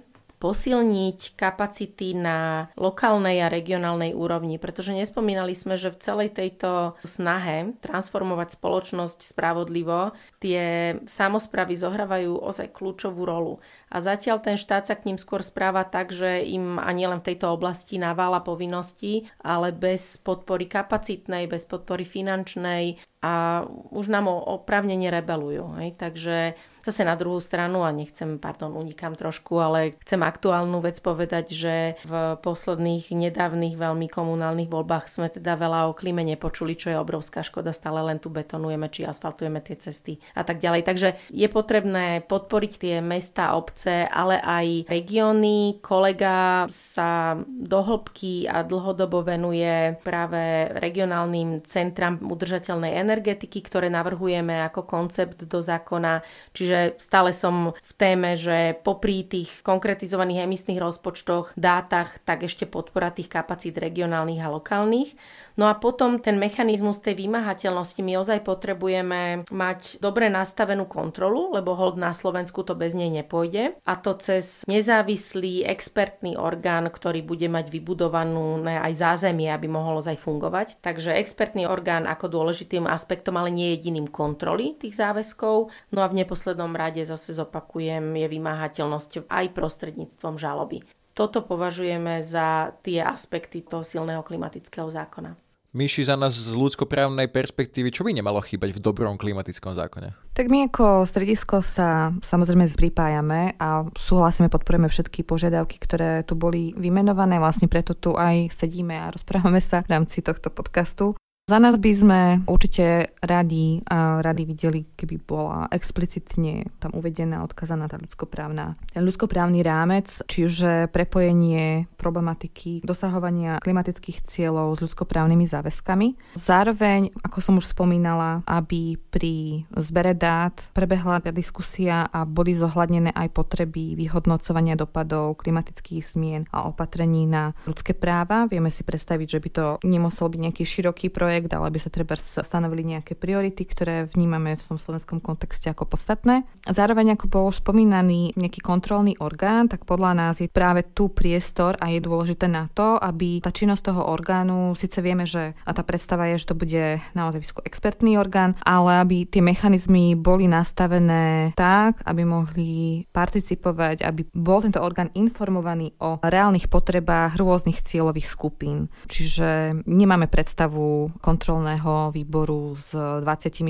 [SPEAKER 8] posilniť kapacity na lokálnej a regionálnej úrovni, pretože nespomínali sme, že v celej tejto snahe transformovať spoločnosť spravodlivo tie samozpravy zohrávajú ozaj kľúčovú rolu. A zatiaľ ten štát sa k ním skôr správa tak, že im ani len v tejto oblasti navála povinnosti, ale bez podpory kapacitnej, bez podpory finančnej a už nám opravnene rebelujú. Hej? Takže Zase na druhú stranu, a nechcem, pardon, unikám trošku, ale chcem aktuálnu vec povedať, že v posledných nedávnych veľmi komunálnych voľbách sme teda veľa o klíme nepočuli, čo je obrovská škoda, stále len tu betonujeme či asfaltujeme tie cesty a tak ďalej. Takže je potrebné podporiť tie mesta, obce, ale aj regióny. Kolega sa do hĺbky a dlhodobo venuje práve regionálnym centram udržateľnej energetiky, ktoré navrhujeme ako koncept do zákona, Čiže stále som v téme, že popri tých konkretizovaných emisných rozpočtoch, dátach, tak ešte podpora tých kapacít regionálnych a lokálnych. No a potom ten mechanizmus tej vymahateľnosti my ozaj potrebujeme mať dobre nastavenú kontrolu, lebo hold na Slovensku to bez nej nepôjde. A to cez nezávislý expertný orgán, ktorý bude mať vybudovanú aj zázemie, aby mohol ozaj fungovať. Takže expertný orgán ako dôležitým aspektom, ale nie jediným kontroly tých záväzkov. No a v neposlednom rade zase zopakujem, je vymáhateľnosť aj prostredníctvom žaloby. Toto považujeme za tie aspekty toho silného klimatického zákona.
[SPEAKER 6] Myši za nás z ľudskoprávnej perspektívy, čo by nemalo chýbať v dobrom klimatickom zákone?
[SPEAKER 7] Tak my ako stredisko sa samozrejme pripájame a súhlasíme, podporujeme všetky požiadavky, ktoré tu boli vymenované. Vlastne preto tu aj sedíme a rozprávame sa v rámci tohto podcastu. Za nás by sme určite radi, a radi videli, keby bola explicitne tam uvedená, odkazaná tá ľudskoprávna, ten ľudskoprávny rámec, či už prepojenie problematiky dosahovania klimatických cieľov s ľudskoprávnymi záväzkami. Zároveň, ako som už spomínala, aby pri zbere dát prebehla tá diskusia a boli zohľadnené aj potreby vyhodnocovania dopadov klimatických zmien a opatrení na ľudské práva. Vieme si predstaviť, že by to nemusel byť nejaký široký projekt, projekt, aby sa treba stanovili nejaké priority, ktoré vnímame v tom slovenskom kontexte ako podstatné. Zároveň, ako bol už spomínaný nejaký kontrolný orgán, tak podľa nás je práve tu priestor a je dôležité na to, aby tá činnosť toho orgánu, síce vieme, že a tá predstava je, že to bude naozaj expertný orgán, ale aby tie mechanizmy boli nastavené tak, aby mohli participovať, aby bol tento orgán informovaný o reálnych potrebách rôznych cieľových skupín. Čiže nemáme predstavu kontrolného výboru s 25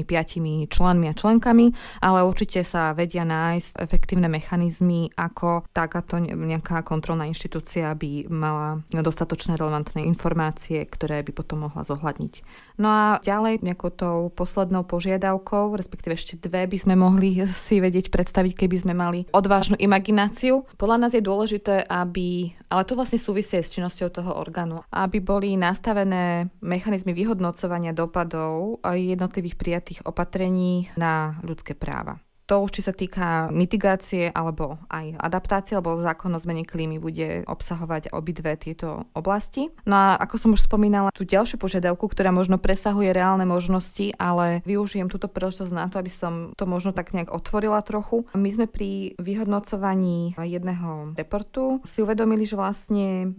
[SPEAKER 7] členmi a členkami, ale určite sa vedia nájsť efektívne mechanizmy, ako takáto nejaká kontrolná inštitúcia by mala dostatočné relevantné informácie, ktoré by potom mohla zohľadniť. No a ďalej nejakou tou poslednou požiadavkou, respektíve ešte dve by sme mohli si vedieť predstaviť, keby sme mali odvážnu imagináciu. Podľa nás je dôležité, aby, ale to vlastne súvisie s činnosťou toho orgánu, aby boli nastavené mechanizmy vyhodnotenia vyhodnocovania dopadov jednotlivých prijatých opatrení na ľudské práva. To už či sa týka mitigácie alebo aj adaptácie, alebo zákon o zmene klímy bude obsahovať obidve tieto oblasti. No a ako som už spomínala, tú ďalšiu požiadavku, ktorá možno presahuje reálne možnosti, ale využijem túto príležitosť na to, aby som to možno tak nejak otvorila trochu. My sme pri vyhodnocovaní jedného reportu si uvedomili, že vlastne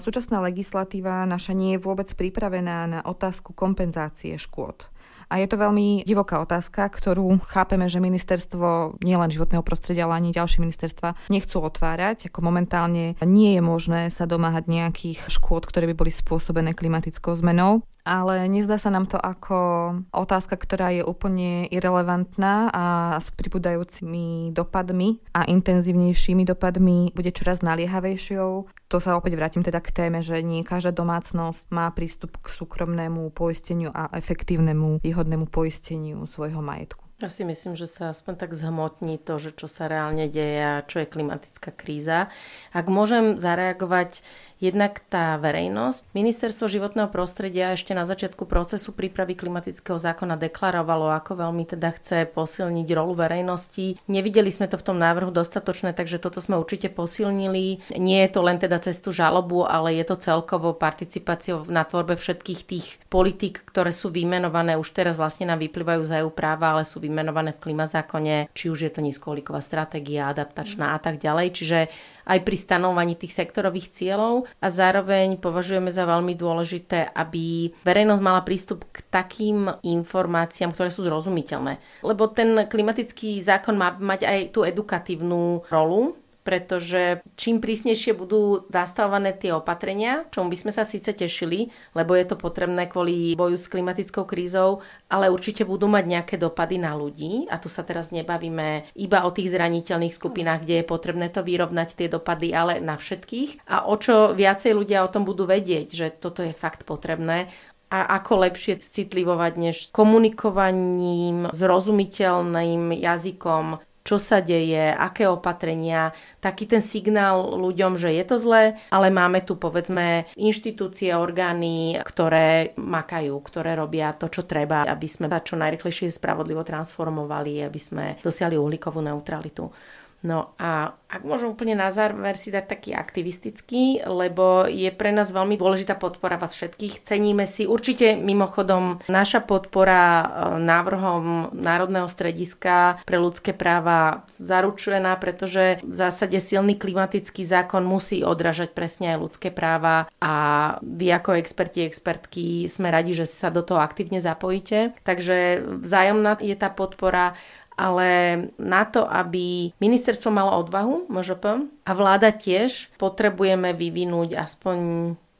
[SPEAKER 7] súčasná legislatíva naša nie je vôbec pripravená na otázku kompenzácie škôd. A je to veľmi divoká otázka, ktorú chápeme, že ministerstvo nielen životného prostredia, ale ani ďalšie ministerstva nechcú otvárať. Ako momentálne nie je možné sa domáhať nejakých škôd, ktoré by boli spôsobené klimatickou zmenou ale nezdá sa nám to ako otázka, ktorá je úplne irrelevantná a s pribúdajúcimi dopadmi a intenzívnejšími dopadmi bude čoraz naliehavejšou. To sa opäť vrátim teda k téme, že nie každá domácnosť má prístup k súkromnému poisteniu a efektívnemu výhodnému poisteniu svojho majetku.
[SPEAKER 8] Ja si myslím, že sa aspoň tak zhmotní to, že čo sa reálne deje a čo je klimatická kríza. Ak môžem zareagovať Jednak tá verejnosť. Ministerstvo životného prostredia ešte na začiatku procesu prípravy klimatického zákona deklarovalo, ako veľmi teda chce posilniť rolu verejnosti. Nevideli sme to v tom návrhu dostatočné, takže toto sme určite posilnili. Nie je to len teda cestu žalobu, ale je to celkovo participáciou na tvorbe všetkých tých politik, ktoré sú vymenované, už teraz vlastne nám vyplývajú z EU práva, ale sú vymenované v klimazákone, či už je to nízkouhlíková stratégia, adaptačná a tak ďalej. Čiže aj pri stanovaní tých sektorových cieľov a zároveň považujeme za veľmi dôležité, aby verejnosť mala prístup k takým informáciám, ktoré sú zrozumiteľné. Lebo ten klimatický zákon má mať aj tú edukatívnu rolu, pretože čím prísnejšie budú nastavované tie opatrenia, čomu by sme sa síce tešili, lebo je to potrebné kvôli boju s klimatickou krízou, ale určite budú mať nejaké dopady na ľudí a tu sa teraz nebavíme iba o tých zraniteľných skupinách, kde je potrebné to vyrovnať tie dopady, ale na všetkých. A o čo viacej ľudia o tom budú vedieť, že toto je fakt potrebné, a ako lepšie citlivovať než komunikovaním, zrozumiteľným jazykom, čo sa deje, aké opatrenia, taký ten signál ľuďom, že je to zlé, ale máme tu povedzme inštitúcie, orgány, ktoré makajú, ktoré robia to, čo treba, aby sme čo najrychlejšie spravodlivo transformovali, aby sme dosiahli uhlíkovú neutralitu. No a ak môžem úplne na záver si dať taký aktivistický, lebo je pre nás veľmi dôležitá podpora vás všetkých. Ceníme si určite mimochodom naša podpora e, návrhom Národného strediska pre ľudské práva zaručená, pretože v zásade silný klimatický zákon musí odražať presne aj ľudské práva a vy ako experti, expertky sme radi, že sa do toho aktívne zapojíte. Takže vzájomná je tá podpora ale na to, aby ministerstvo malo odvahu, MŽP, a vláda tiež, potrebujeme vyvinúť aspoň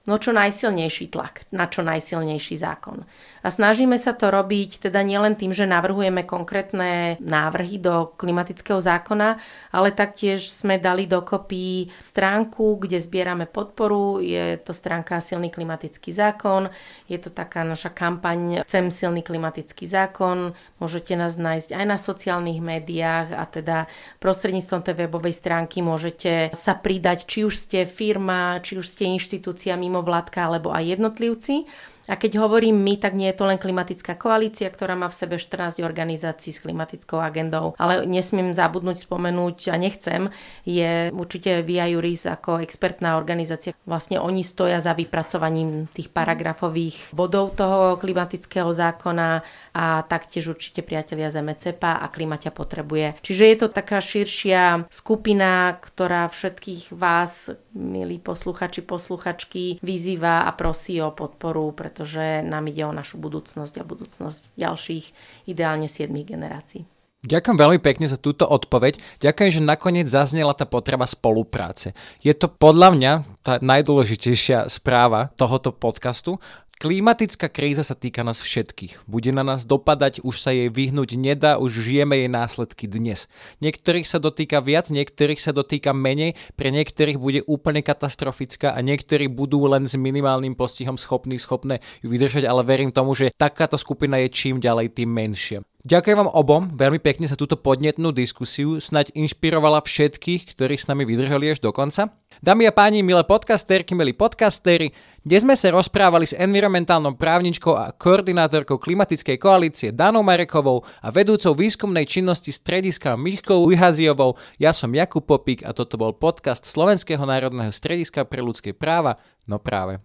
[SPEAKER 8] no čo najsilnejší tlak na čo najsilnejší zákon. A snažíme sa to robiť teda nielen tým, že navrhujeme konkrétne návrhy do klimatického zákona, ale taktiež sme dali dokopy stránku, kde zbierame podporu. Je to stránka Silný klimatický zákon. Je to taká naša kampaň Chcem silný klimatický zákon. Môžete nás nájsť aj na sociálnych médiách a teda prostredníctvom tej webovej stránky môžete sa pridať, či už ste firma, či už ste inštitúcia mimo vládka alebo aj jednotlivci. A keď hovorím my, tak nie je to len klimatická koalícia, ktorá má v sebe 14 organizácií s klimatickou agendou, ale nesmiem zabudnúť spomenúť a nechcem, je určite Via Juris ako expertná organizácia. Vlastne oni stoja za vypracovaním tých paragrafových bodov toho klimatického zákona a taktiež určite priatelia z MCPA a Klimaťa potrebuje. Čiže je to taká širšia skupina, ktorá všetkých vás, milí posluchači, posluchačky, vyzýva a prosí o podporu, pretože nám ide o našu budúcnosť a budúcnosť ďalších ideálne 7 generácií.
[SPEAKER 6] Ďakujem veľmi pekne za túto odpoveď. Ďakujem, že nakoniec zaznela tá potreba spolupráce. Je to podľa mňa tá najdôležitejšia správa tohoto podcastu, Klimatická kríza sa týka nás všetkých. Bude na nás dopadať, už sa jej vyhnúť nedá, už žijeme jej následky dnes. Niektorých sa dotýka viac, niektorých sa dotýka menej, pre niektorých bude úplne katastrofická a niektorí budú len s minimálnym postihom schopní, schopné ju vydržať, ale verím tomu, že takáto skupina je čím ďalej, tým menšia. Ďakujem vám obom veľmi pekne za túto podnetnú diskusiu, snaď inšpirovala všetkých, ktorí s nami vydržali až do konca. Dámy a páni, milé podcasterky, milí podcastery, dnes sme sa rozprávali s environmentálnou právničkou a koordinátorkou klimatickej koalície Danou Marekovou a vedúcou výskumnej činnosti strediska Michkou Uhaziovou. Ja som Jakub Popík a toto bol podcast Slovenského národného strediska pre ľudské práva. No práve.